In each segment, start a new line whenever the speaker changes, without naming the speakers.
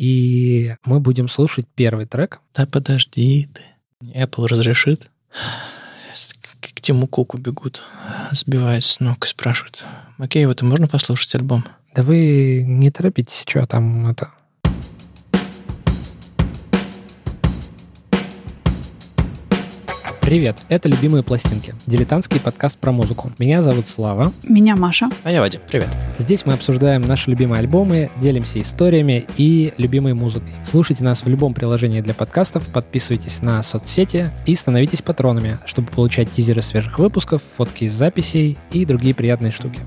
И мы будем слушать первый трек.
Да подожди ты. Apple разрешит? К Тиму Куку бегут, сбиваясь с ног и спрашивают. Окей, вот можно послушать альбом?
Да вы не торопитесь, что там это Привет, это «Любимые пластинки» — дилетантский подкаст про музыку. Меня зовут Слава.
Меня Маша.
А я Вадим, привет.
Здесь мы обсуждаем наши любимые альбомы, делимся историями и любимой музыкой. Слушайте нас в любом приложении для подкастов, подписывайтесь на соцсети и становитесь патронами, чтобы получать тизеры свежих выпусков, фотки из записей и другие приятные штуки.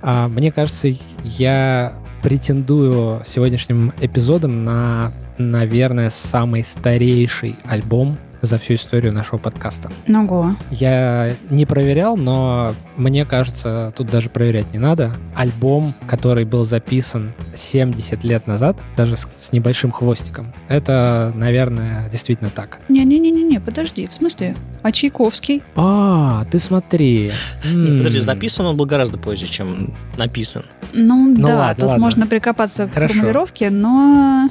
А, мне кажется, я претендую сегодняшним эпизодом на, наверное, самый старейший альбом за всю историю нашего подкаста.
Ого.
Я не проверял, но мне кажется, тут даже проверять не надо. Альбом, который был записан 70 лет назад, даже с, с небольшим хвостиком, это, наверное, действительно так.
Не-не-не-не, подожди, в смысле? А Чайковский?
А, ты смотри.
Не, подожди, записан он был гораздо позже, чем написан.
Ну, ну да, ладно, тут ладно. можно прикопаться Хорошо. к формулировке, но...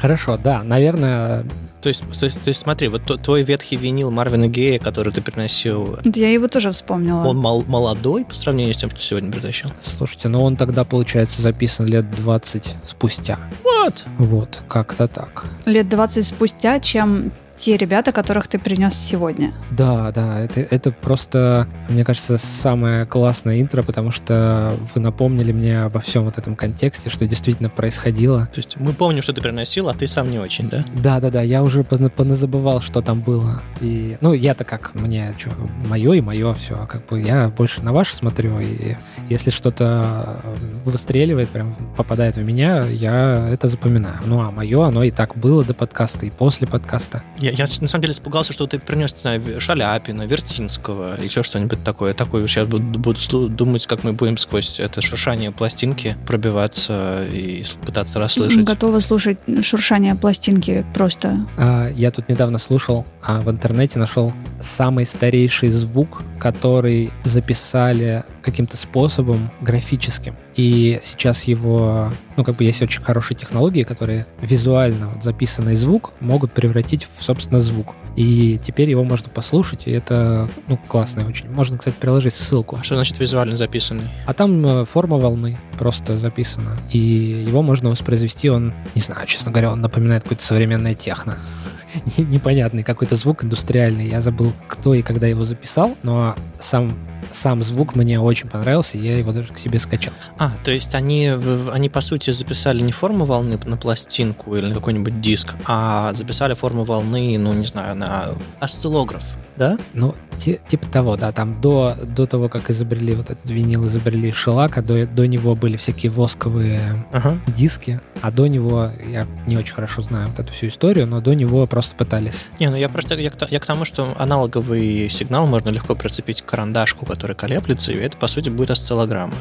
Хорошо, да, наверное,
то есть, то есть, то есть смотри, вот твой ветхий винил Марвина Гея, который ты приносил...
Я его тоже вспомнила.
Он мол- молодой по сравнению с тем, что сегодня притащил?
Слушайте, ну он тогда, получается, записан лет 20 спустя.
Вот.
Вот, как-то так.
Лет 20 спустя, чем те ребята, которых ты принес сегодня.
Да, да, это, это просто, мне кажется, самое классное интро, потому что вы напомнили мне обо всем вот этом контексте, что действительно происходило.
То есть мы помним, что ты приносил, а ты сам не очень, да?
Да, да, да, я уже поназабывал, что там было. И, ну, я-то как, мне что, мое и мое все, а как бы я больше на ваше смотрю, и если что-то выстреливает, прям попадает в меня, я это запоминаю. Ну, а мое, оно и так было до подкаста, и после подкаста.
Я, я на самом деле испугался, что ты принес, не знаю, Шаляпина, Вертинского, еще что-нибудь такое. Такое уж я буду, буду думать, как мы будем сквозь это шуршание пластинки пробиваться и пытаться расслышать.
Готова слушать шуршание пластинки просто.
А, я тут недавно слушал, а в интернете нашел самый старейший звук, который записали каким-то способом графическим. И сейчас его, ну, как бы есть очень хорошие технологии, которые визуально вот, записанный звук могут превратить в, собственно, звук. И теперь его можно послушать, и это, ну, классно очень. Можно, кстати, приложить ссылку.
А что значит визуально записанный?
А там э, форма волны просто записана. И его можно воспроизвести, он, не знаю, честно говоря, он напоминает какое-то современное техно. непонятный какой-то звук индустриальный. Я забыл, кто и когда его записал, но сам сам звук мне очень понравился, я его даже к себе скачал.
А, то есть они, они по сути записали не форму волны на пластинку или на какой-нибудь диск, а записали форму волны, ну, не знаю, на осциллограф да?
Ну, типа того, да, там до, до того, как изобрели вот этот винил, изобрели шелака, до, до него были всякие восковые ага. диски, а до него, я не очень хорошо знаю вот эту всю историю, но до него просто пытались.
Не, ну я просто, я, я к тому, что аналоговый сигнал можно легко прицепить к карандашку, который колеблется, и это, по сути, будет осциллограмма.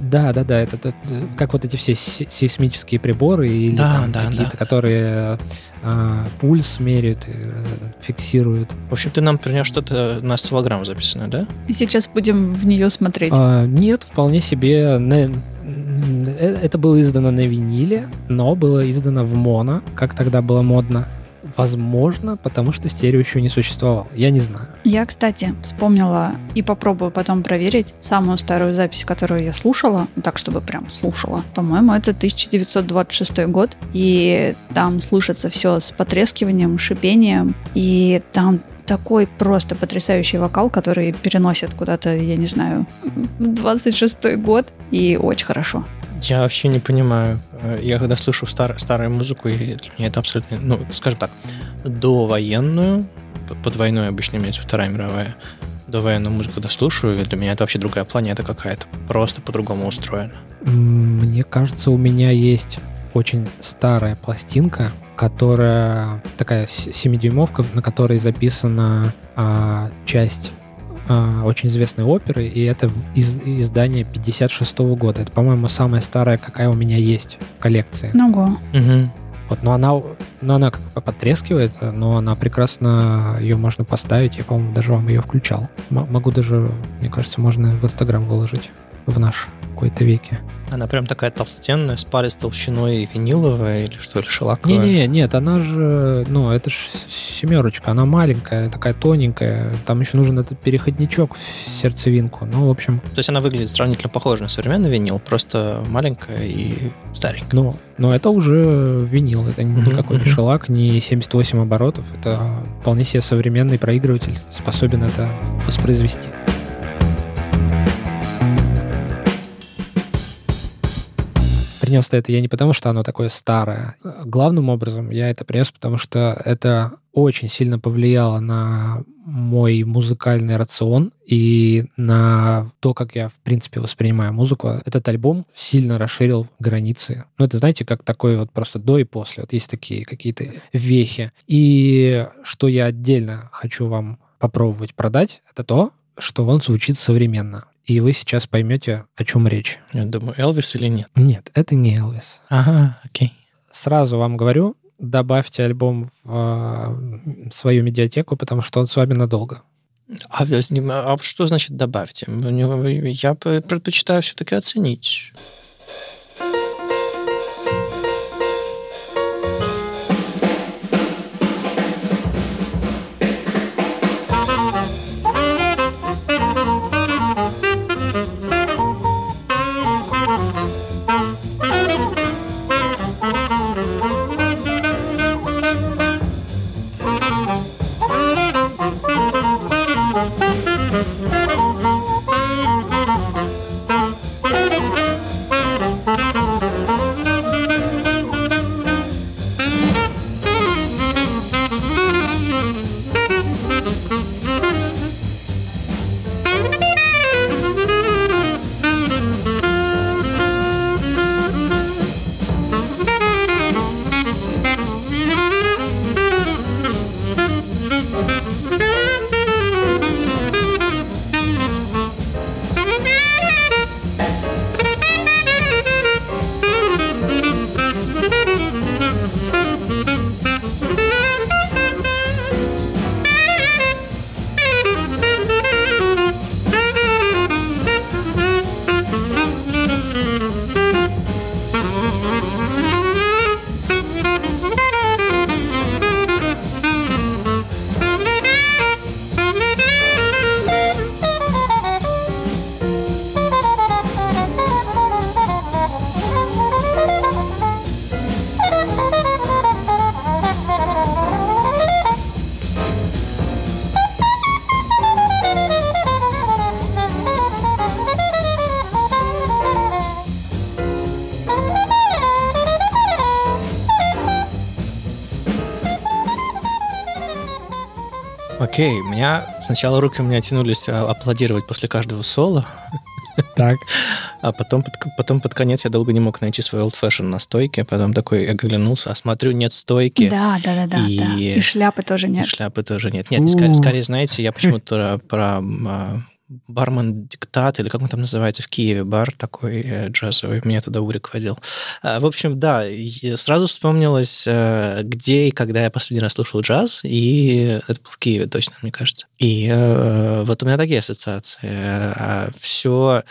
Да, да, да, это, это как вот эти все сейсмические приборы или да, да, какие-то, да. которые а, пульс меряют, э, фиксируют.
В общем, ты нам принес что-то на осциллограмму записанное, да?
И сейчас будем в нее смотреть.
А, нет, вполне себе. На, э, это было издано на виниле, но было издано в моно, как тогда было модно. Возможно, потому что стерео еще не существовало. Я не знаю.
Я, кстати, вспомнила и попробую потом проверить самую старую запись, которую я слушала, так, чтобы прям слушала. По-моему, это 1926 год, и там слышится все с потрескиванием, шипением, и там такой просто потрясающий вокал, который переносит куда-то, я не знаю, 26 год, и очень хорошо.
Я вообще не понимаю. Я когда слышу стар, старую музыку, и для меня это абсолютно, ну, скажем так, довоенную, под войной обычно имеется Вторая мировая, довоенную музыку, когда слушаю, для меня это вообще другая планета какая-то, просто по-другому устроена.
Мне кажется, у меня есть очень старая пластинка, которая такая 7-дюймовка, на которой записана а, часть а, очень известной оперы, и это из, издание 56 -го года. Это, по-моему, самая старая, какая у меня есть в коллекции.
Ого.
Угу.
Вот, но она, но она как бы потрескивает, но она прекрасно, ее можно поставить. Я, по-моему, даже вам ее включал. М- могу даже, мне кажется, можно в Инстаграм выложить в наш. Какой-то веке.
Она прям такая толстенная, с палец толщиной виниловая или что ли, шелаковая?
Не-не, нет, она же, ну, это же семерочка, она маленькая, такая тоненькая, там еще нужен этот переходничок в сердцевинку, ну, в общем...
То есть она выглядит сравнительно похоже на современный винил, просто маленькая и старенькая.
Ну, но это уже винил, это никакой не шелак, не 78 оборотов, это вполне себе современный проигрыватель способен это воспроизвести. Принес это я не потому, что оно такое старое. Главным образом я это принес, потому что это очень сильно повлияло на мой музыкальный рацион и на то, как я, в принципе, воспринимаю музыку. Этот альбом сильно расширил границы. Ну, это, знаете, как такой вот просто до и после. Вот есть такие какие-то вехи. И что я отдельно хочу вам попробовать продать, это то, что он звучит современно и вы сейчас поймете, о чем речь.
Я думаю, Элвис или нет?
Нет, это не Элвис.
Ага, окей.
Сразу вам говорю, добавьте альбом в свою медиатеку, потому что он с вами надолго.
А, а что значит добавьте? Я предпочитаю все-таки оценить. Окей, у меня сначала руки у меня тянулись а, аплодировать после каждого соло.
Так.
А потом, потом под конец я долго не мог найти свой old fashion на стойке. Потом такой я оглянулся, а смотрю, нет стойки.
Да, да, да, да. И, да. и шляпы тоже нет.
И шляпы тоже нет. Нет, скорее, скорее, знаете, я почему-то про, про бармен Диктат, или как он там называется, в Киеве бар такой э, джазовый, меня туда Урик водил. А, в общем, да, сразу вспомнилось, э, где и когда я последний раз слушал джаз, и это был в Киеве точно, мне кажется. И э, вот у меня такие ассоциации. А, Все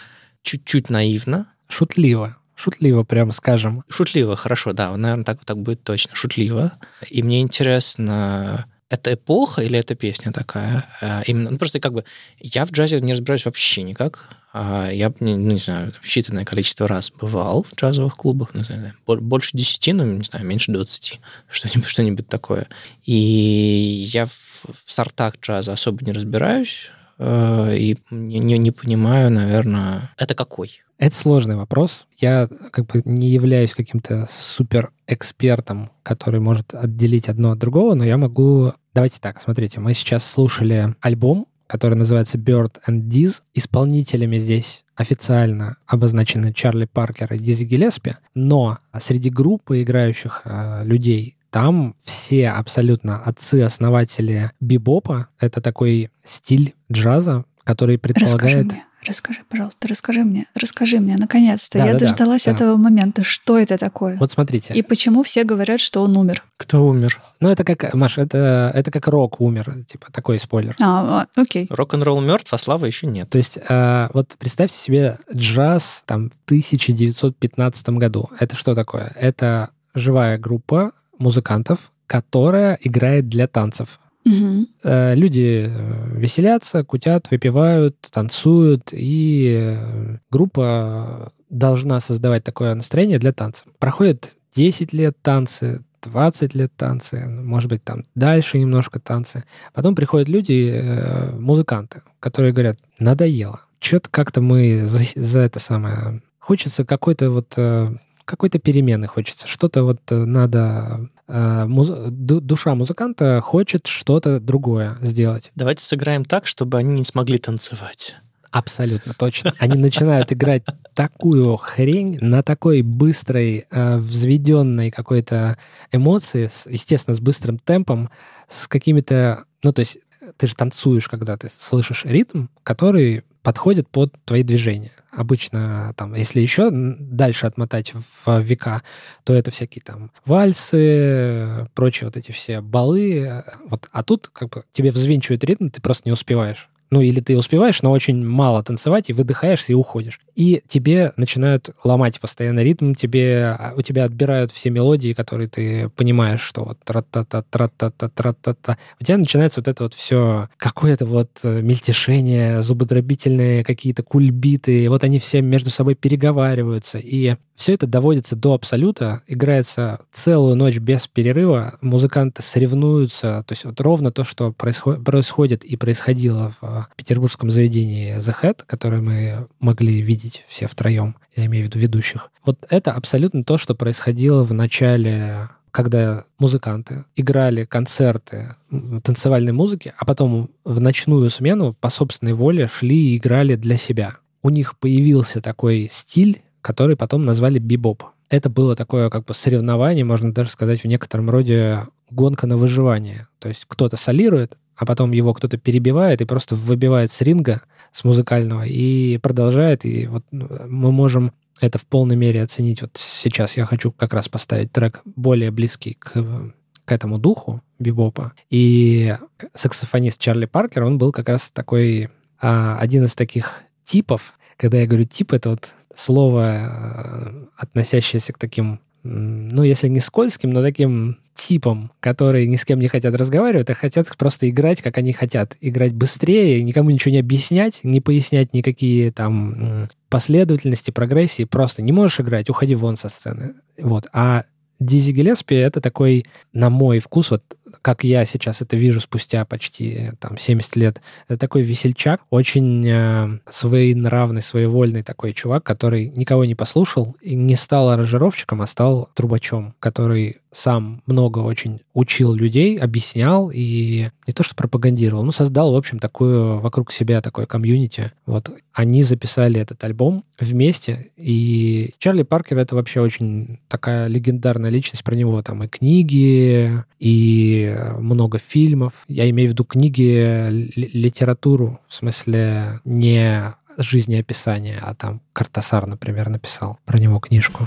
чуть-чуть наивно.
Шутливо. Шутливо, прямо скажем.
Шутливо, хорошо, да, наверное, так, так будет точно. Шутливо. И мне интересно, это эпоха или это песня такая? А, именно, ну, просто как бы я в джазе не разбираюсь вообще никак. А, я, ну, не знаю, считанное количество раз бывал в джазовых клубах, ну, знаю, больше десяти, ну, не знаю, меньше двадцати, что-нибудь, что-нибудь такое. И я в, в сортах джаза особо не разбираюсь, э, и не, не, понимаю, наверное, это какой?
Это сложный вопрос. Я как бы не являюсь каким-то супер экспертом, который может отделить одно от другого, но я могу... Давайте так, смотрите, мы сейчас слушали альбом, который называется Bird and Diz. Исполнителями здесь официально обозначены Чарли Паркер и Дизи Гелеспи, но среди группы играющих э, людей там все абсолютно отцы-основатели бибопа. Это такой стиль джаза, который предполагает...
Расскажи, пожалуйста, расскажи мне, расскажи мне, наконец-то.
Да,
Я
да, да,
дождалась
да.
этого момента. Что это такое?
Вот смотрите.
И почему все говорят, что он умер?
Кто умер?
Ну, это как, Маш, это, это как рок умер, типа такой спойлер.
А, а, окей.
Рок-н-ролл мертв, а слава еще нет.
То есть, э, вот представьте себе джаз там в 1915 году. Это что такое? Это живая группа музыкантов, которая играет для танцев. Э, Люди э, веселятся, кутят, выпивают, танцуют, и э, группа должна создавать такое настроение для танцев. Проходит 10 лет танцы, 20 лет танцы, может быть, там дальше немножко танцы. Потом приходят люди, музыканты, которые говорят, надоело. Что-то как-то мы за, за это самое... Хочется какой-то вот... какой-то перемены хочется. Что-то вот э, надо... э, муз- ду- Душа музыканта хочет что-то другое сделать.
Давайте сыграем так, чтобы они не смогли танцевать.
Абсолютно точно. Они начинают играть такую хрень на такой быстрой, э, взведенной какой-то эмоции, естественно, с быстрым темпом, с какими-то... Ну, то есть ты же танцуешь, когда ты слышишь ритм, который подходит под твои движения. Обычно, там, если еще дальше отмотать в века, то это всякие там вальсы, прочие вот эти все балы. Вот. А тут как бы тебе взвинчивают ритм, ты просто не успеваешь. Ну, или ты успеваешь, но очень мало танцевать, и выдыхаешься, и уходишь. И тебе начинают ломать постоянно ритм, тебе, а, у тебя отбирают все мелодии, которые ты понимаешь, что вот тра-та-та, тра-та-та, тра-та-та. У тебя начинается вот это вот все, какое-то вот э, мельтешение, зубодробительные какие-то кульбиты, вот они все между собой переговариваются, и все это доводится до абсолюта, играется целую ночь без перерыва, музыканты соревнуются, то есть вот ровно то, что происход- происходит и происходило в э, петербургском заведении The Head, которое мы могли видеть все втроем, я имею в виду ведущих. Вот это абсолютно то, что происходило в начале когда музыканты играли концерты танцевальной музыки, а потом в ночную смену по собственной воле шли и играли для себя. У них появился такой стиль, который потом назвали бибоп. Это было такое как бы соревнование, можно даже сказать, в некотором роде гонка на выживание. То есть кто-то солирует, а потом его кто-то перебивает и просто выбивает с ринга, с музыкального, и продолжает. И вот ну, мы можем это в полной мере оценить. Вот сейчас я хочу как раз поставить трек более близкий к, к этому духу бибопа. И саксофонист Чарли Паркер, он был как раз такой а, один из таких типов. Когда я говорю тип, это вот слово, а, относящееся к таким, ну, если не скользким, но таким типам, которые ни с кем не хотят разговаривать, а хотят просто играть, как они хотят. Играть быстрее, никому ничего не объяснять, не пояснять никакие там последовательности, прогрессии. Просто не можешь играть, уходи вон со сцены. Вот. А Дизи Гелеспи — это такой, на мой вкус, вот как я сейчас это вижу спустя почти там 70 лет, это такой весельчак, очень э, своенравный, своевольный такой чувак, который никого не послушал и не стал аранжировщиком, а стал трубачом, который сам много очень учил людей, объяснял и не то что пропагандировал, но создал, в общем, такую вокруг себя такое комьюнити. Вот они записали этот альбом вместе, и Чарли Паркер это вообще очень такая легендарная личность, про него там и книги, и много фильмов. Я имею в виду книги, ли- литературу, в смысле не жизнеописание, а там Картасар, например, написал про него книжку.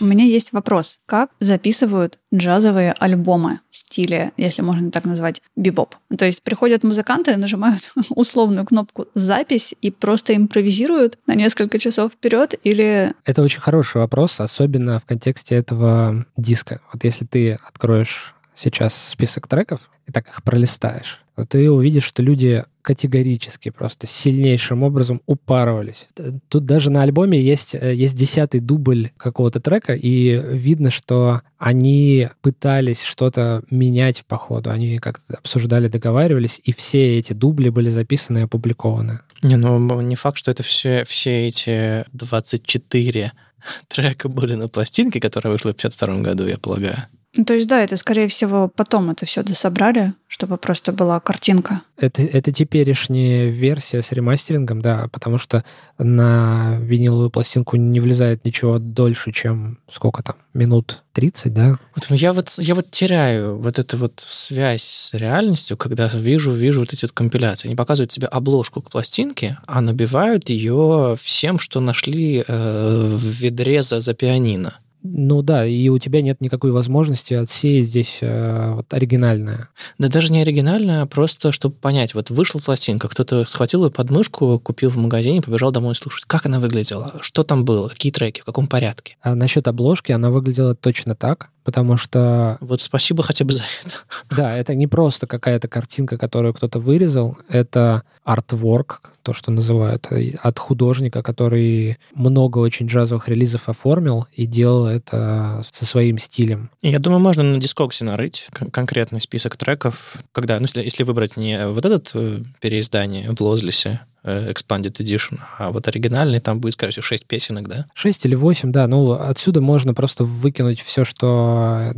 У меня есть вопрос. Как записывают джазовые альбомы в стиле, если можно так назвать, бибоп? То есть приходят музыканты, нажимают условную кнопку «Запись» и просто импровизируют на несколько часов вперед или...
Это очень хороший вопрос, особенно в контексте этого диска. Вот если ты откроешь сейчас список треков и так их пролистаешь, ты увидишь, что люди категорически просто сильнейшим образом упарывались. Тут даже на альбоме есть, э, есть десятый дубль какого-то трека, и видно, что они пытались что-то менять по ходу. Они как-то обсуждали, договаривались, и все эти дубли были записаны и опубликованы.
Не, ну не факт, что это все, все эти 24 трека были на пластинке, которая вышла в 52 году, я полагаю.
Ну, то есть, да, это, скорее всего, потом это все дособрали, чтобы просто была картинка.
Это, это теперешняя версия с ремастерингом, да, потому что на виниловую пластинку не влезает ничего дольше, чем сколько там, минут 30, да?
Вот ну, я вот, я вот теряю вот эту вот связь с реальностью, когда вижу, вижу вот эти вот компиляции. Они показывают тебе обложку к пластинке, а набивают ее всем, что нашли э, в ведре за, за пианино.
Ну да, и у тебя нет никакой возможности отсеять здесь э, вот, оригинальное.
Да даже не оригинальное, а просто чтобы понять. Вот вышла пластинка, кто-то схватил ее под мышку, купил в магазине, побежал домой слушать. Как она выглядела? Что там было? Какие треки? В каком порядке?
А насчет обложки, она выглядела точно так потому что...
Вот спасибо хотя бы за это.
Да, это не просто какая-то картинка, которую кто-то вырезал, это артворк, то, что называют, э, от художника, который много очень джазовых релизов оформил и делал это со своим стилем.
Я думаю, можно на дискоксе нарыть конкретный список треков, когда, ну, если, если выбрать не вот этот э, переиздание в Лозлисе, Expanded Edition, а вот оригинальный там будет, скорее всего, 6 песенок, да?
6 или 8, да. Ну, отсюда можно просто выкинуть все, что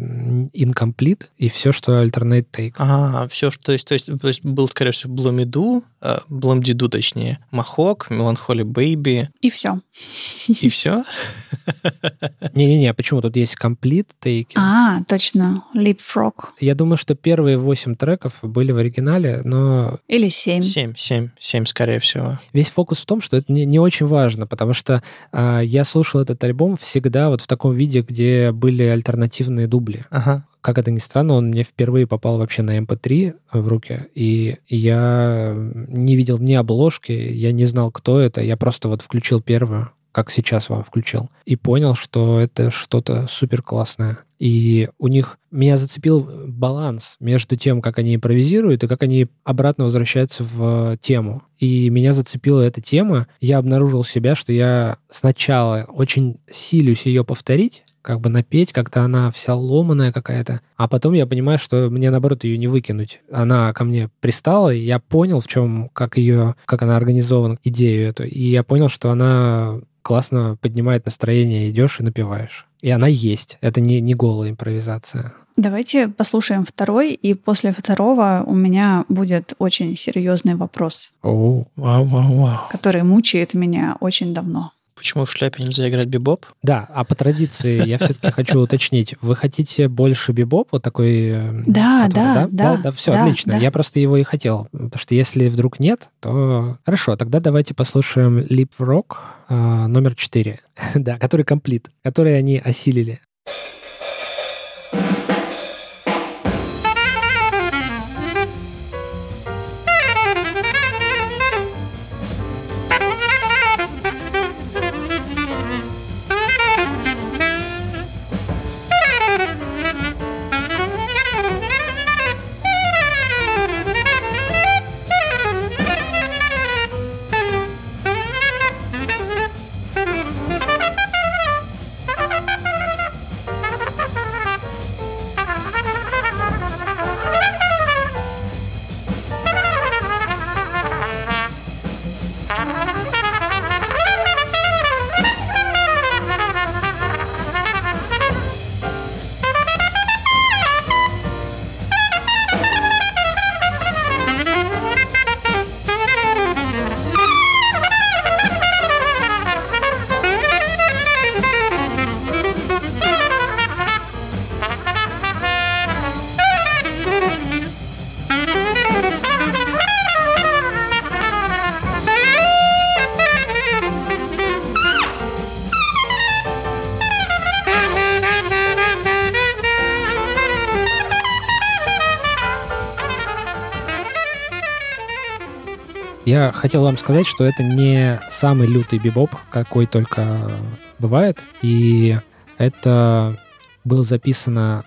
incomplete, и все, что alternate take.
А, все, что, то есть, то есть, то есть был, скорее всего, Блумиду, э, точнее, Махок, Меланхоли Бэйби.
И все.
И все?
Не-не-не, а почему? Тут есть complete take.
А, точно, Leapfrog.
Я думаю, что первые 8 треков были в оригинале, но...
Или 7.
7, 7, 7, скорее всего всего.
Весь фокус в том, что это не, не очень важно, потому что а, я слушал этот альбом всегда вот в таком виде, где были альтернативные дубли.
Ага.
Как это ни странно, он мне впервые попал вообще на MP3 эм в руки, и я не видел ни обложки, я не знал, кто это, я просто вот включил первую как сейчас вам включил, и понял, что это что-то супер классное. И у них меня зацепил баланс между тем, как они импровизируют, и как они обратно возвращаются в тему. И меня зацепила эта тема. Я обнаружил себя, что я сначала очень силюсь ее повторить, как бы напеть, как-то она вся ломаная какая-то. А потом я понимаю, что мне, наоборот, ее не выкинуть. Она ко мне пристала, и я понял, в чем, как ее, как она организована, идею эту. И я понял, что она классно поднимает настроение, идешь и напиваешь. И она есть. Это не, не голая импровизация.
Давайте послушаем второй, и после второго у меня будет очень серьезный вопрос.
О,
вау, вау, вау.
Который мучает меня очень давно.
Почему в шляпе нельзя играть бибоп?
Да, а по традиции я все-таки хочу уточнить. Вы хотите больше бибоп, вот такой...
Э, да, да, да.
Да, все, отлично. Я просто его и хотел. Потому что если вдруг нет, то... Хорошо, тогда давайте послушаем Leap Rock э, номер 4. да, который комплит, который они осилили. Хотел вам сказать, что это не самый лютый бибоп, какой только бывает. И это было записано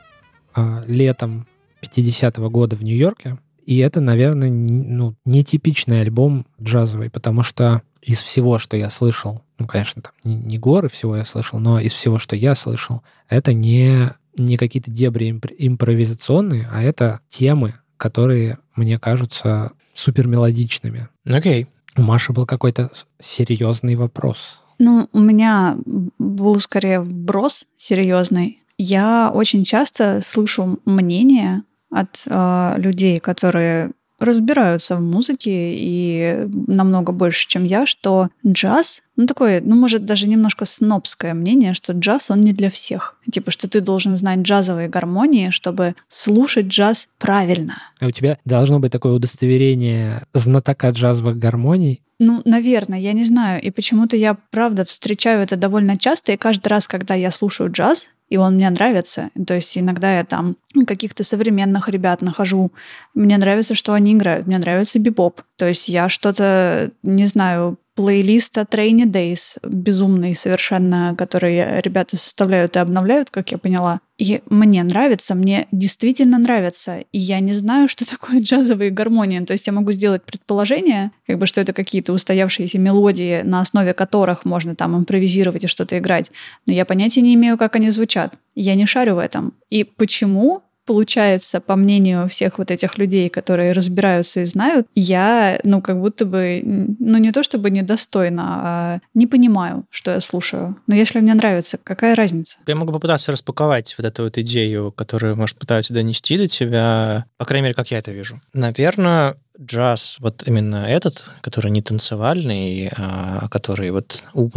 э, летом 50-го года в Нью-Йорке. И это, наверное, ну, нетипичный альбом джазовый, потому что из всего, что я слышал, ну, конечно, там не, не горы всего я слышал, но из всего, что я слышал, это не, не какие-то дебри импровизационные, а это темы, которые мне кажутся супер мелодичными.
Окей. Okay.
У Маши был какой-то серьезный вопрос.
Ну, у меня был скорее вброс серьезный. Я очень часто слышу мнение от э, людей, которые разбираются в музыке и намного больше, чем я, что джаз, ну такое, ну может даже немножко снобское мнение, что джаз, он не для всех. Типа, что ты должен знать джазовые гармонии, чтобы слушать джаз правильно.
А у тебя должно быть такое удостоверение знатока джазовых гармоний,
ну, наверное, я не знаю. И почему-то я, правда, встречаю это довольно часто. И каждый раз, когда я слушаю джаз, и он мне нравится. То есть иногда я там каких-то современных ребят нахожу. Мне нравится, что они играют. Мне нравится бибоп. То есть я что-то, не знаю, плейлист от Rainy Days, безумный совершенно, который ребята составляют и обновляют, как я поняла. И мне нравится, мне действительно нравится. И я не знаю, что такое джазовые гармонии. То есть я могу сделать предположение, как бы, что это какие-то устоявшиеся мелодии, на основе которых можно там импровизировать и что-то играть. Но я понятия не имею, как они звучат. Я не шарю в этом. И почему получается, по мнению всех вот этих людей, которые разбираются и знают, я, ну, как будто бы, ну, не то чтобы недостойна, а не понимаю, что я слушаю. Но если мне нравится, какая разница?
Я могу попытаться распаковать вот эту вот идею, которую, может, пытаются донести до тебя, по крайней мере, как я это вижу. Наверное, джаз, вот именно этот, который не танцевальный, а который вот ум,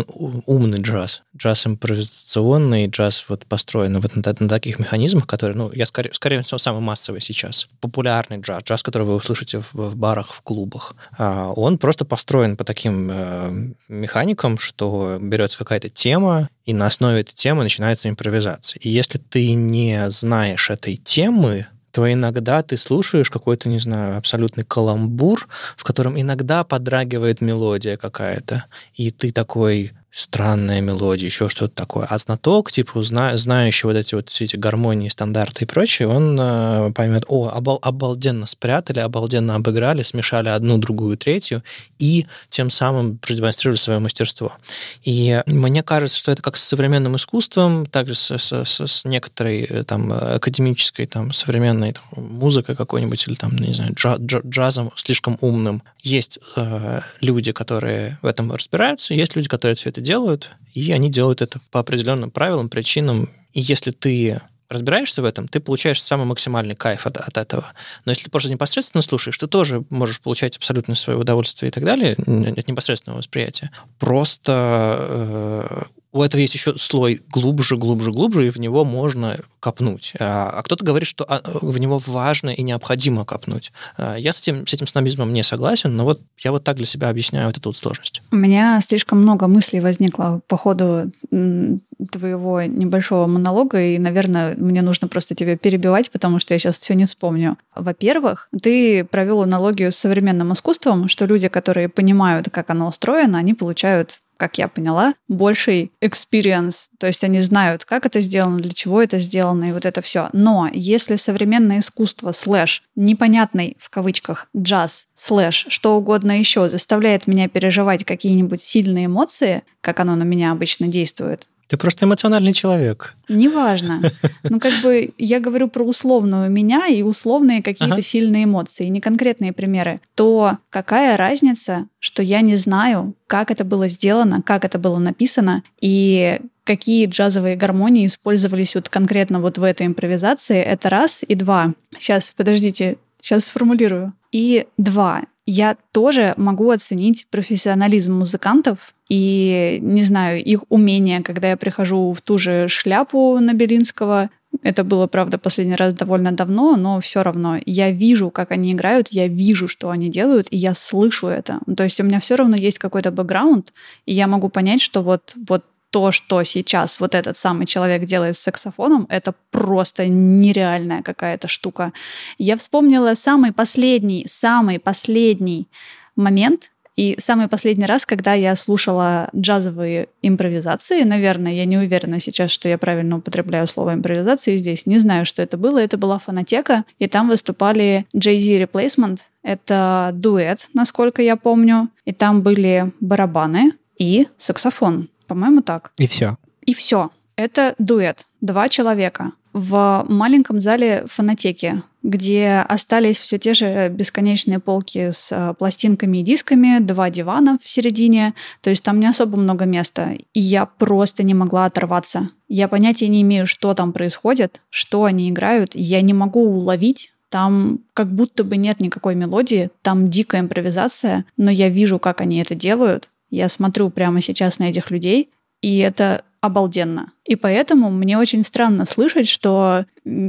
умный джаз, джаз импровизационный, джаз вот построен вот на, на таких механизмах, которые, ну, я скорее, скорее всего, самый массовый сейчас. Популярный джаз, джаз, который вы услышите в, в барах, в клубах, а он просто построен по таким э, механикам, что берется какая-то тема, и на основе этой темы начинается импровизация. И если ты не знаешь этой темы, то иногда ты слушаешь какой-то, не знаю, абсолютный каламбур, в котором иногда подрагивает мелодия какая-то, и ты такой, странная мелодия, еще что-то такое. А знаток, типа, зна- знающий вот эти вот все эти гармонии, стандарты и прочее, он э, поймет, о, обал- обалденно спрятали, обалденно обыграли, смешали одну, другую, третью, и тем самым продемонстрировали свое мастерство. И мне кажется, что это как с современным искусством, также с, с, с, с некоторой э, там академической там современной там, музыкой какой-нибудь или там, не знаю, джа- джа- джазом слишком умным. Есть э, люди, которые в этом разбираются, есть люди, которые все это делают, и они делают это по определенным правилам, причинам. И если ты разбираешься в этом, ты получаешь самый максимальный кайф от, от этого. Но если ты просто непосредственно слушаешь, ты тоже можешь получать абсолютно свое удовольствие и так далее от непосредственного восприятия. Просто э, у этого есть еще слой глубже, глубже, глубже, и в него можно копнуть. А, а кто-то говорит, что а, в него важно и необходимо копнуть. А, я с этим, с этим снобизмом не согласен, но вот я вот так для себя объясняю вот эту вот сложность.
У меня слишком много мыслей возникло по ходу твоего небольшого монолога, и, наверное, мне нужно просто тебя перебивать, потому что я сейчас все не вспомню. Во-первых, ты провел аналогию с современным искусством, что люди, которые понимают, как оно устроено, они получают как я поняла, больший experience. То есть они знают, как это сделано, для чего это сделано, и вот это все. Но если современное искусство слэш непонятный в кавычках джаз слэш что угодно еще заставляет меня переживать какие-нибудь сильные эмоции, как оно на меня обычно действует,
ты просто эмоциональный человек.
Неважно. Ну, как бы я говорю про условную меня и условные какие-то ага. сильные эмоции, не конкретные примеры. То какая разница, что я не знаю, как это было сделано, как это было написано и какие джазовые гармонии использовались вот конкретно вот в этой импровизации. Это раз. И два. Сейчас, подождите, сейчас сформулирую. И два я тоже могу оценить профессионализм музыкантов и, не знаю, их умение, когда я прихожу в ту же шляпу на Белинского. Это было, правда, последний раз довольно давно, но все равно я вижу, как они играют, я вижу, что они делают, и я слышу это. То есть у меня все равно есть какой-то бэкграунд, и я могу понять, что вот, вот то, что сейчас вот этот самый человек делает с саксофоном, это просто нереальная какая-то штука. Я вспомнила самый последний, самый последний момент, и самый последний раз, когда я слушала джазовые импровизации, наверное, я не уверена сейчас, что я правильно употребляю слово импровизации здесь, не знаю, что это было, это была фонотека, и там выступали Jay-Z Replacement, это дуэт, насколько я помню, и там были барабаны и саксофон. По-моему, так.
И все.
И все. Это дуэт. Два человека. В маленьком зале фонотеки где остались все те же бесконечные полки с э, пластинками и дисками, два дивана в середине, то есть там не особо много места. И я просто не могла оторваться. Я понятия не имею, что там происходит, что они играют. Я не могу уловить там как будто бы нет никакой мелодии, там дикая импровизация, но я вижу, как они это делают. Я смотрю прямо сейчас на этих людей, и это обалденно. И поэтому мне очень странно слышать, что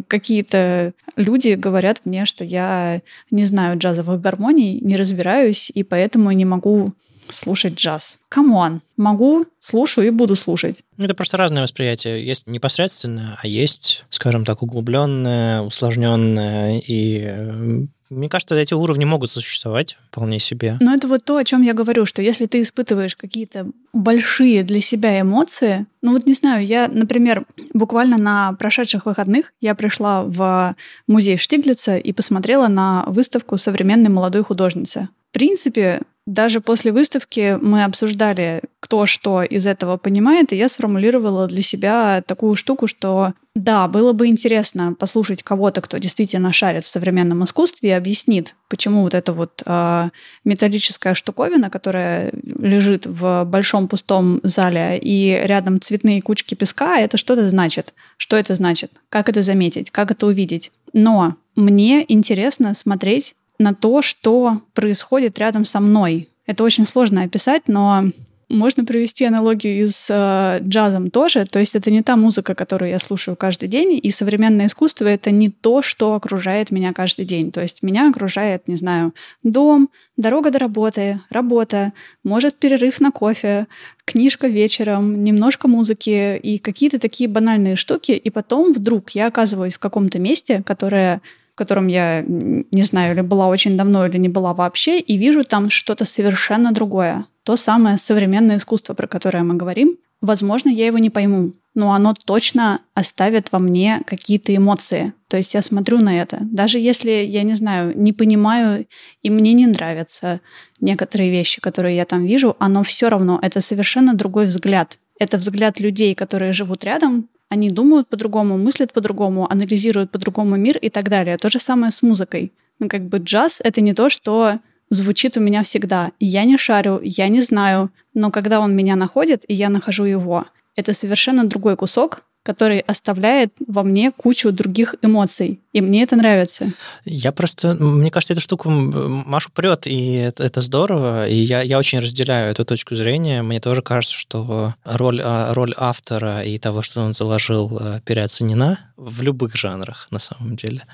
какие-то люди говорят мне, что я не знаю джазовых гармоний, не разбираюсь, и поэтому не могу слушать джаз. Come on, могу, слушаю и буду слушать.
Это просто разное восприятие. Есть непосредственное, а есть, скажем так, углубленное, усложненное и э, мне кажется, эти уровни могут существовать вполне себе.
Но это вот то, о чем я говорю, что если ты испытываешь какие-то большие для себя эмоции, ну вот не знаю, я, например, буквально на прошедших выходных я пришла в музей Штиглица и посмотрела на выставку современной молодой художницы. В принципе, даже после выставки мы обсуждали, кто что из этого понимает, и я сформулировала для себя такую штуку, что да, было бы интересно послушать кого-то, кто действительно шарит в современном искусстве и объяснит, почему вот эта вот э, металлическая штуковина, которая лежит в большом пустом зале и рядом цветные кучки песка, это что-то значит. Что это значит? Как это заметить? Как это увидеть? Но мне интересно смотреть на то, что происходит рядом со мной. Это очень сложно описать, но можно привести аналогию и с э, джазом тоже. То есть это не та музыка, которую я слушаю каждый день, и современное искусство — это не то, что окружает меня каждый день. То есть меня окружает, не знаю, дом, дорога до работы, работа, может, перерыв на кофе, книжка вечером, немножко музыки и какие-то такие банальные штуки. И потом вдруг я оказываюсь в каком-то месте, которое котором я, не знаю, или была очень давно, или не была вообще, и вижу там что-то совершенно другое. То самое современное искусство, про которое мы говорим. Возможно, я его не пойму, но оно точно оставит во мне какие-то эмоции. То есть я смотрю на это. Даже если я не знаю, не понимаю, и мне не нравятся некоторые вещи, которые я там вижу, оно все равно, это совершенно другой взгляд. Это взгляд людей, которые живут рядом, они думают по-другому, мыслят по-другому, анализируют по-другому мир и так далее. То же самое с музыкой. Ну, как бы джаз — это не то, что звучит у меня всегда. Я не шарю, я не знаю, но когда он меня находит, и я нахожу его, это совершенно другой кусок, который оставляет во мне кучу других эмоций. И мне это нравится.
Я просто, мне кажется, эта штука Машу прет, и это, это здорово. И я, я очень разделяю эту точку зрения. Мне тоже кажется, что роль, а, роль автора и того, что он заложил, э, переоценена в любых жанрах, на самом деле.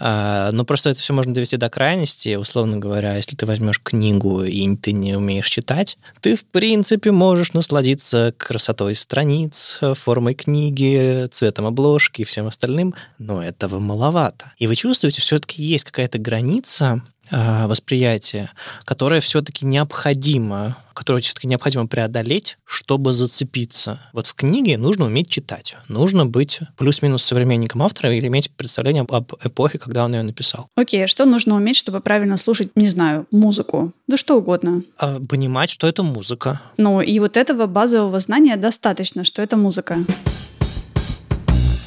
А, но просто это все можно довести до крайности. Условно говоря, если ты возьмешь книгу и ты не умеешь читать, ты, в принципе, можешь насладиться красотой страниц, формой книги, цветом обложки и всем остальным, но этого маловато. И вы чувствуете, все-таки есть какая-то граница а, восприятия, которое все-таки необходимо, которое все-таки необходимо преодолеть, чтобы зацепиться. Вот в книге нужно уметь читать, нужно быть плюс-минус современником автора или иметь представление об эпохе, когда он ее написал.
Окей, okay, что нужно уметь, чтобы правильно слушать, не знаю, музыку? Да что угодно.
А, понимать, что это музыка.
Ну, и вот этого базового знания достаточно, что это музыка.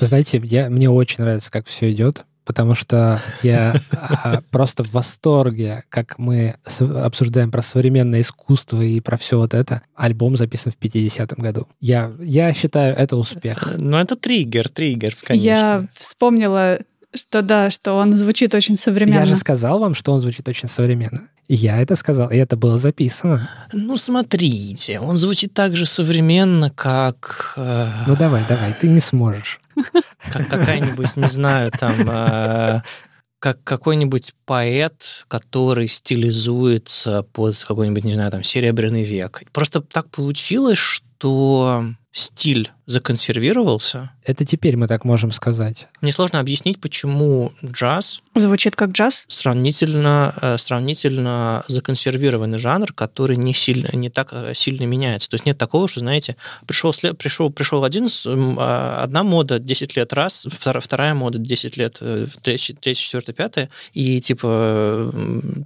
Вы знаете, я, мне очень нравится, как все идет потому что я а, просто в восторге, как мы обсуждаем про современное искусство и про все вот это. Альбом записан в 50-м году. Я, я считаю, это успех.
Э, ну, это триггер, триггер, конечно.
Я вспомнила, что да, что он звучит очень современно.
Я же сказал вам, что он звучит очень современно. Я это сказал, и это было записано.
Ну, смотрите, он звучит так же современно, как...
Э... Ну, давай, давай, ты не сможешь.
Как какая-нибудь, не знаю, там... Э, как какой-нибудь поэт, который стилизуется под какой-нибудь, не знаю, там, серебряный век. Просто так получилось, что стиль законсервировался.
Это теперь мы так можем сказать.
Мне сложно объяснить, почему джаз...
Звучит как джаз?
Сравнительно, э, сравнительно законсервированный жанр, который не, сильно, не так э, сильно меняется. То есть нет такого, что, знаете, пришел, пришел, пришел один, а, одна мода 10 лет раз, вторая, мода 10 лет, э, третья, третья четвертая, пятая, и типа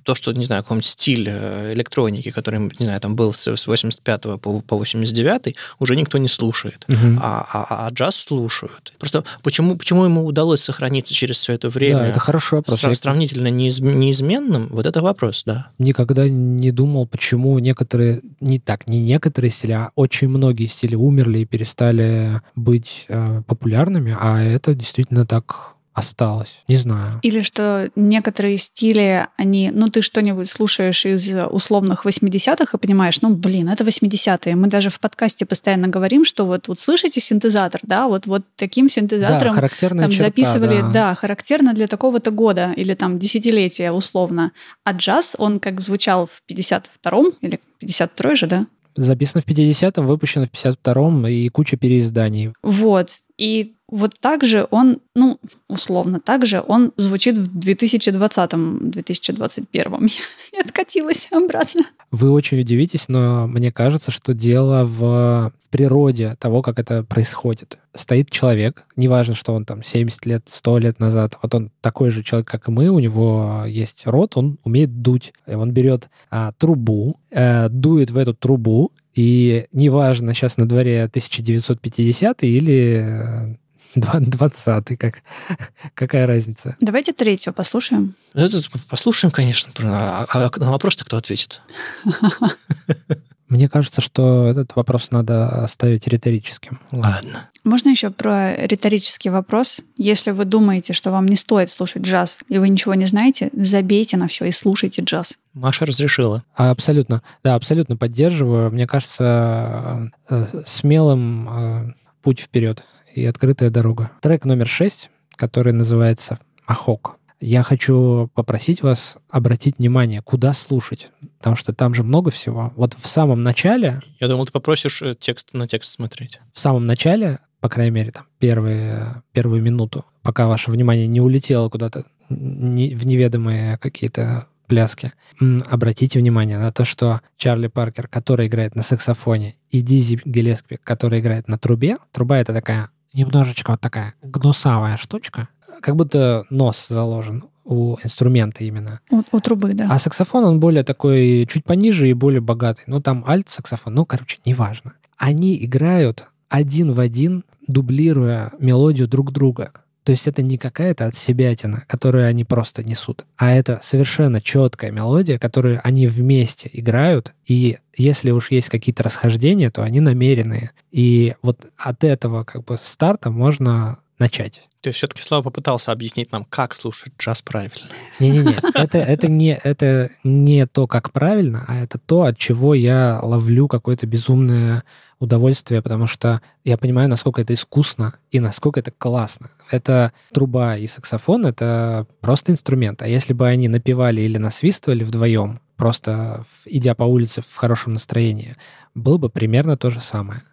то, что, не знаю, какой-нибудь стиль электроники, который, не знаю, там был с 85 по, по 89 уже никто не слушает,
Мгм.
а, а- а джаз слушают. Просто почему, почему ему удалось сохраниться через все это время
Да, это хороший вопрос.
сра-
Я
сравнительно неиз- неизменным? Вот это вопрос, да.
никогда не думал, почему некоторые, не так, не некоторые стили, а очень многие стили умерли и перестали быть э, популярными, а это действительно так осталось. Не знаю.
Или что некоторые стили, они, ну ты что-нибудь слушаешь из условных 80-х и понимаешь, ну блин, это 80-е. Мы даже в подкасте постоянно говорим, что вот, вот слышите синтезатор, да, вот, вот таким
Да,
синтезатором
характерная
там
черта,
записывали,
да.
да. характерно для такого-то года или там десятилетия условно. А джаз, он как звучал в 52-м или 52-й же, да?
Записано в 50-м, выпущено в 52-м и куча переизданий.
Вот. И вот так же он, ну, условно, так же он звучит в 2020-м, 2021-м. Я откатилась обратно.
Вы очень удивитесь, но мне кажется, что дело в природе того, как это происходит. Стоит человек, неважно, что он там 70 лет, 100 лет назад, вот он такой же человек, как и мы, у него есть рот, он умеет дуть. И Он берет а, трубу, э, дует в эту трубу, и неважно, сейчас на дворе 1950 или э, 20 как, какая разница?
Давайте третью послушаем.
Это послушаем, конечно, про- а, а на вопрос-то кто ответит?
Мне кажется, что этот вопрос надо оставить риторическим.
Ладно.
Можно еще про риторический вопрос? Если вы думаете, что вам не стоит слушать джаз, и вы ничего не знаете, забейте на все и слушайте джаз.
Маша разрешила.
А, Абсолютно, да, абсолютно поддерживаю. Мне кажется, э, э, смелым э, путь вперед и открытая дорога. Трек номер шесть, который называется «Ахок». Я хочу попросить вас обратить внимание, куда слушать, потому что там же много всего. Вот в самом начале,
Я думал, ты попросишь э, текст на текст смотреть.
в самом начале, по крайней мере, там первые, первую минуту, пока ваше внимание не улетело куда-то не- в неведомые какие-то пляски, обратите внимание на то, что Чарли Паркер, который играет на саксофоне, и Дизи Гелеспи, который играет на трубе, труба — это такая немножечко вот такая гнусавая штучка, как будто нос заложен у инструмента именно.
У, у трубы, да.
А саксофон, он более такой, чуть пониже и более богатый. Ну, там альт-саксофон, ну, короче, неважно. Они играют один в один, дублируя мелодию друг друга. То есть это не какая-то отсебятина, которую они просто несут, а это совершенно четкая мелодия, которую они вместе играют, и если уж есть какие-то расхождения, то они намеренные. И вот от этого как бы старта можно начать.
То есть все-таки Слава попытался объяснить нам, как слушать джаз правильно.
Не-не-не, это, это, не, это не то, как правильно, а это то, от чего я ловлю какое-то безумное удовольствие, потому что я понимаю, насколько это искусно и насколько это классно. Это труба и саксофон — это просто инструмент. А если бы они напевали или насвистывали вдвоем, просто идя по улице в хорошем настроении, было бы примерно то же самое.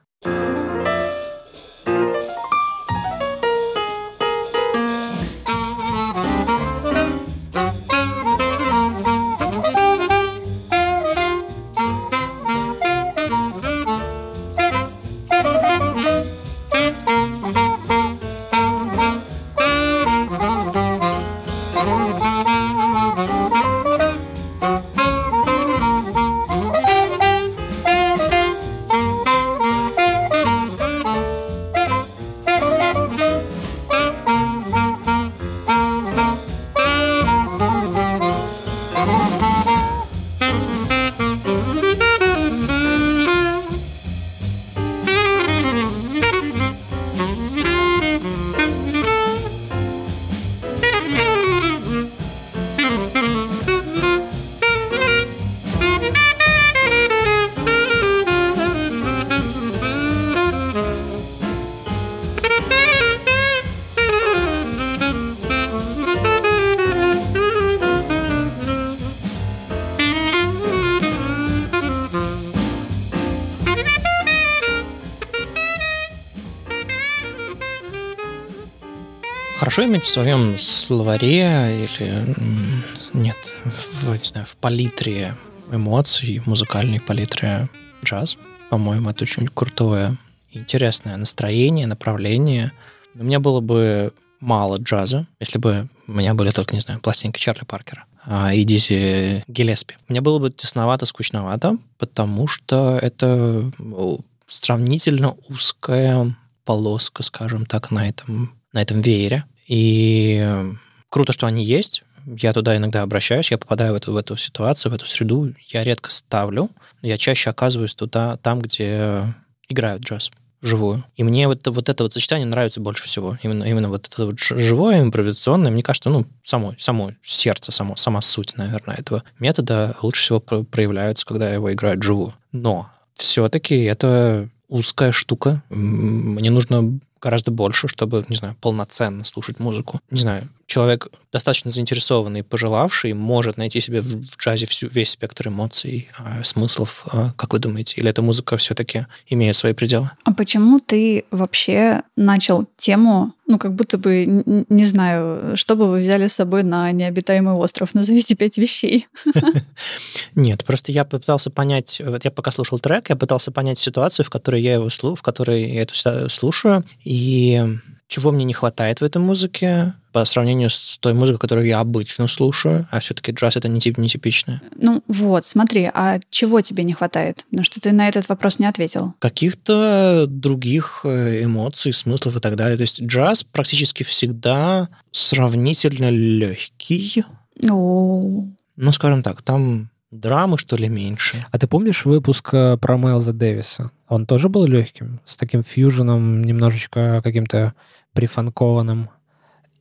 Хорошо иметь в своем словаре или нет, в, не знаю, в палитре эмоций, музыкальной палитре джаз. По-моему, это очень крутое, интересное настроение, направление. У меня было бы мало джаза, если бы у меня были только, не знаю, пластинки Чарли Паркера а, и Дизи Гелеспи. Мне было бы тесновато, скучновато, потому что это сравнительно узкая полоска, скажем так, на этом, на этом веере. И круто, что они есть. Я туда иногда обращаюсь, я попадаю в эту, в эту ситуацию, в эту среду. Я редко ставлю. Я чаще оказываюсь туда, там, где играют джаз вживую. И мне вот, вот это вот сочетание нравится больше всего. Именно, именно вот это вот живое, импровизационное. Мне кажется, ну, само, само сердце, само, сама суть, наверное, этого метода лучше всего проявляется, когда его играют вживую. Но все-таки это узкая штука. Мне нужно гораздо больше, чтобы, не знаю, полноценно слушать музыку. Не знаю, человек достаточно заинтересованный, пожелавший, может найти себе в джазе всю, весь спектр эмоций, э, смыслов. Э, как вы думаете? Или эта музыка все-таки имеет свои пределы?
А почему ты вообще начал тему, ну, как будто бы, не знаю, что бы вы взяли с собой на необитаемый остров? Назовите пять вещей.
Нет, просто я пытался понять, вот я пока слушал трек, я пытался понять ситуацию, в которой я его слушаю, в которой я это слушаю, и чего мне не хватает в этой музыке по сравнению с той музыкой, которую я обычно слушаю, а все-таки джаз это не, тип, не типичное.
Ну вот, смотри, а чего тебе не хватает? Потому что ты на этот вопрос не ответил.
Каких-то других э, эмоций, смыслов и так далее. То есть джаз практически всегда сравнительно легкий.
О.
Ну, скажем так, там драмы, что ли, меньше.
А ты помнишь выпуск э, про Майлза Дэвиса? Он тоже был легким, с таким фьюженом, немножечко каким-то прифанкованным.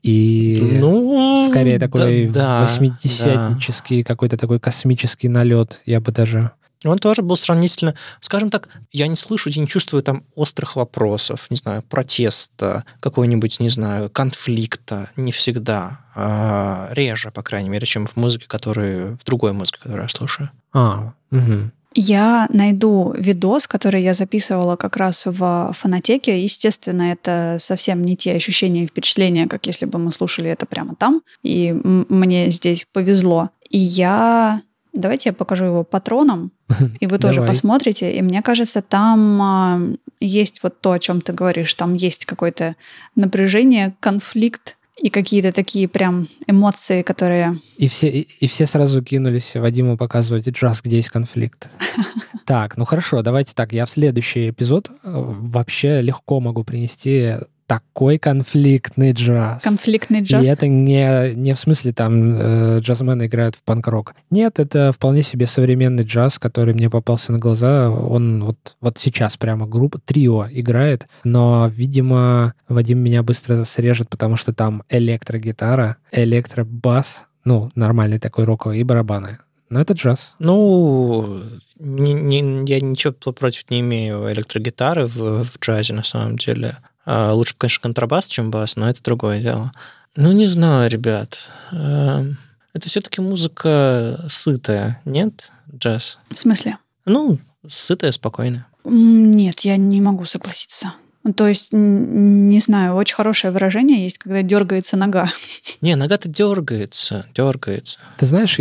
И ну, скорее такой да, 80-нический, да. какой-то такой космический налет, я бы даже
он тоже был сравнительно, скажем так, я не слышу, я не чувствую там острых вопросов, не знаю, протеста, какой-нибудь, не знаю, конфликта, не всегда, а реже, по крайней мере, чем в музыке, которую, в другой музыке, которую я слушаю.
А, угу.
Я найду видос, который я записывала как раз в фонотеке. Естественно, это совсем не те ощущения и впечатления, как если бы мы слушали это прямо там. И мне здесь повезло. И я Давайте я покажу его патроном, и вы тоже посмотрите. И мне кажется, там а, есть вот то, о чем ты говоришь. Там есть какое-то напряжение, конфликт и какие-то такие прям эмоции, которые...
И все, и, и все сразу кинулись Вадиму показывать джаз, где есть конфликт. Так, ну хорошо, давайте так. Я в следующий эпизод э, вообще легко могу принести такой конфликтный джаз.
Конфликтный джаз?
И это не, не в смысле там э, джазмены играют в панк-рок. Нет, это вполне себе современный джаз, который мне попался на глаза. Он вот, вот сейчас прямо группа, трио играет, но, видимо, Вадим меня быстро срежет, потому что там электрогитара, электробас, ну, нормальный такой роковый, и барабаны. Но это джаз.
Ну, не, не, я ничего против не имею электрогитары в, в джазе, на самом деле. А, лучше, конечно, контрабас, чем бас, но это другое дело. Ну, не знаю, ребят. Эм, это все-таки музыка сытая, нет, джаз?
В смысле?
Ну, сытая, спокойная.
Нет, я не могу согласиться. То есть, не знаю, очень хорошее выражение есть, когда дергается нога.
Не, нога-то дергается, дергается.
Ты знаешь,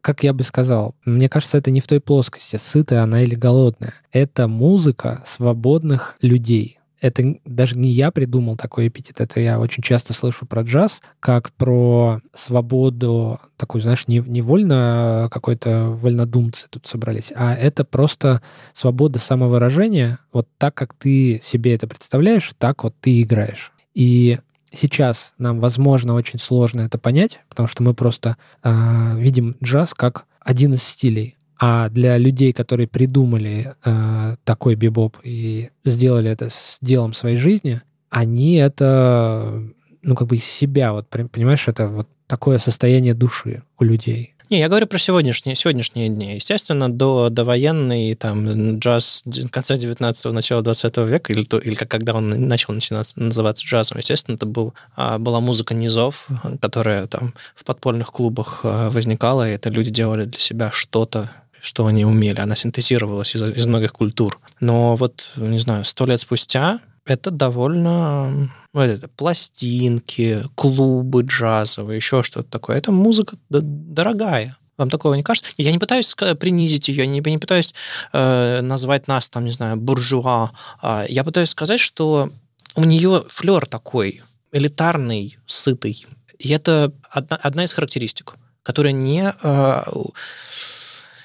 как я бы сказал, мне кажется, это не в той плоскости, сытая она или голодная. Это музыка свободных людей это даже не я придумал такой эпитет, это я очень часто слышу про джаз, как про свободу, такую, знаешь, не, не вольно какой-то вольнодумцы тут собрались, а это просто свобода самовыражения, вот так, как ты себе это представляешь, так вот ты играешь. И сейчас нам, возможно, очень сложно это понять, потому что мы просто э, видим джаз как один из стилей. А для людей, которые придумали э, такой бибоп и сделали это с делом своей жизни, они это, ну, как бы себя, вот, понимаешь, это вот такое состояние души у людей.
Не, я говорю про сегодняшние, сегодняшние дни. Естественно, до, до военной там, джаз конца 19-го, начала 20 века, или, то, или когда он начал начинаться, называться джазом, естественно, это был, а, была музыка низов, которая там в подпольных клубах а, возникала, и это люди делали для себя что-то, что они умели. Она синтезировалась из, из многих культур. Но вот, не знаю, сто лет спустя это довольно ну, это, пластинки, клубы джазовые, еще что-то такое. Это музыка дорогая. Вам такого не кажется? Я не пытаюсь принизить ее, не, не пытаюсь э, назвать нас, там, не знаю, буржуа. Э, я пытаюсь сказать, что у нее флер такой, элитарный, сытый. И это одна, одна из характеристик, которая не... Э,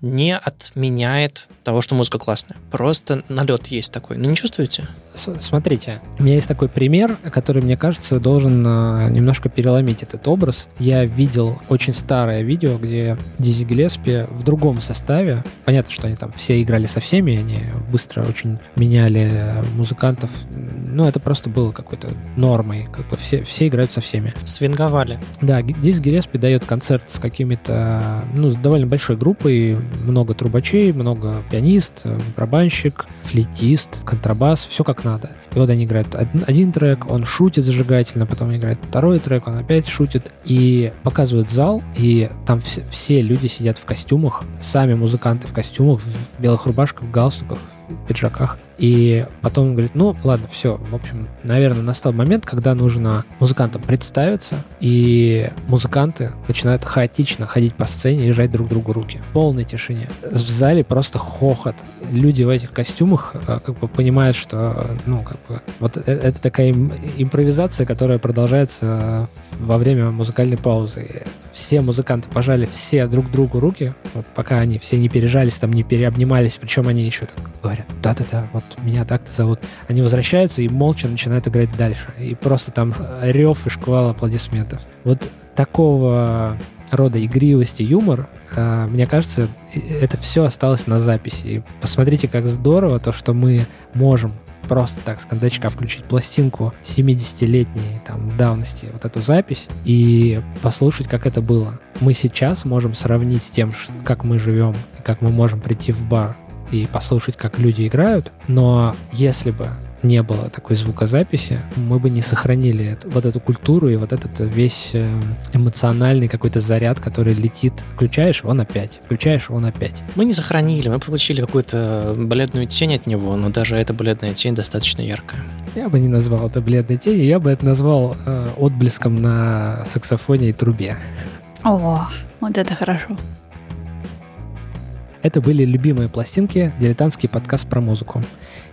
не отменяет того, что музыка классная. Просто налет есть такой. Ну, не чувствуете?
Смотрите, у меня есть такой пример, который, мне кажется, должен а, немножко переломить этот образ. Я видел очень старое видео, где Дизи Гелеспи в другом составе, понятно, что они там все играли со всеми, они быстро очень меняли музыкантов, ну, это просто было какой-то нормой, как бы все, все играют со всеми.
Свинговали.
Да, Дизи Гелеспи дает концерт с какими-то, ну, с довольно большой группой, много трубачей, много пианист, барабанщик, флейтист, контрабас, все как надо. И вот они играют один, один трек, он шутит зажигательно, потом играет второй трек, он опять шутит, и показывают зал, и там все, все люди сидят в костюмах, сами музыканты в костюмах, в белых рубашках, в галстуках, пиджаках. И потом он говорит, ну, ладно, все. В общем, наверное, настал момент, когда нужно музыкантам представиться, и музыканты начинают хаотично ходить по сцене и жать друг другу руки. В полной тишине. В зале просто хохот. Люди в этих костюмах э, как бы понимают, что, ну, как бы, вот э, это такая импровизация, которая продолжается во время музыкальной паузы. Все музыканты пожали все друг другу руки, вот пока они все не пережались, там не переобнимались, причем они еще так говорят, да-да-да, вот меня так-то зовут. Они возвращаются и молча начинают играть дальше. И просто там рев и шквал аплодисментов. Вот такого рода игривость и юмор, а, мне кажется, это все осталось на записи. И посмотрите, как здорово то, что мы можем просто так с кондачка включить пластинку 70-летней там давности, вот эту запись, и послушать, как это было. Мы сейчас можем сравнить с тем, как мы живем, и как мы можем прийти в бар и послушать, как люди играют, но если бы не было такой звукозаписи, мы бы не сохранили это, вот эту культуру и вот этот весь э, эмоциональный какой-то заряд, который летит. Включаешь, он опять. Включаешь, он опять.
Мы не сохранили, мы получили какую-то бледную тень от него, но даже эта бледная тень достаточно яркая.
Я бы не назвал это бледной тенью, я бы это назвал э, отблеском на саксофоне и трубе.
О, вот это хорошо.
Это были любимые пластинки, дилетантский подкаст про музыку.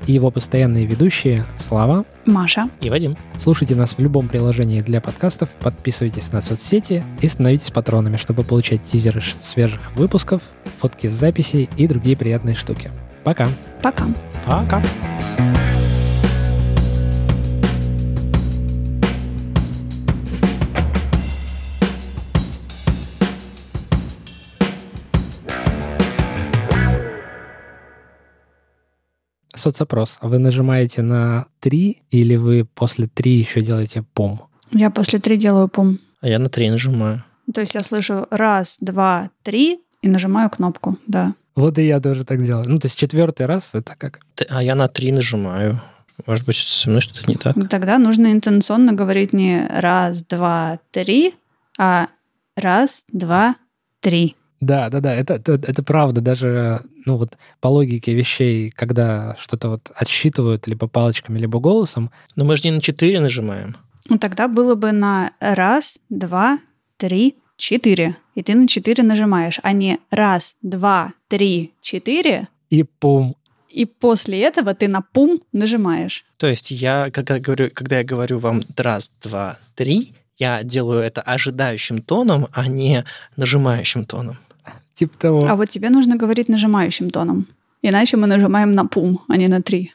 И его постоянные ведущие Слава,
Маша
и Вадим.
Слушайте нас в любом приложении для подкастов, подписывайтесь на соцсети и становитесь патронами, чтобы получать тизеры свежих выпусков, фотки с записей и другие приятные штуки. Пока.
Пока.
Пока.
Соцопрос. Вы нажимаете на 3 или вы после 3 еще делаете пум?
Я после 3 делаю пум.
А я на 3 нажимаю.
То есть я слышу раз, два, три и нажимаю кнопку, да.
Вот и я тоже так делаю. Ну, то есть четвертый раз это как?
А я на 3 нажимаю. Может быть, со мной что-то не так?
Тогда нужно интенционно говорить не раз, два, три, а раз, два, три.
Да, да, да, это, это, это правда. Даже, ну вот по логике вещей, когда что-то вот отсчитывают либо палочками, либо голосом.
Но мы же не на 4 нажимаем.
Ну тогда было бы на раз, два, три, четыре. И ты на 4 нажимаешь, а не раз, два, три, четыре.
И пум.
И после этого ты на пум нажимаешь.
То есть я, когда, говорю, когда я говорю вам раз, два, три, я делаю это ожидающим тоном, а не нажимающим тоном.
Типа того.
А вот тебе нужно говорить нажимающим тоном. Иначе мы нажимаем на пум, а не на три.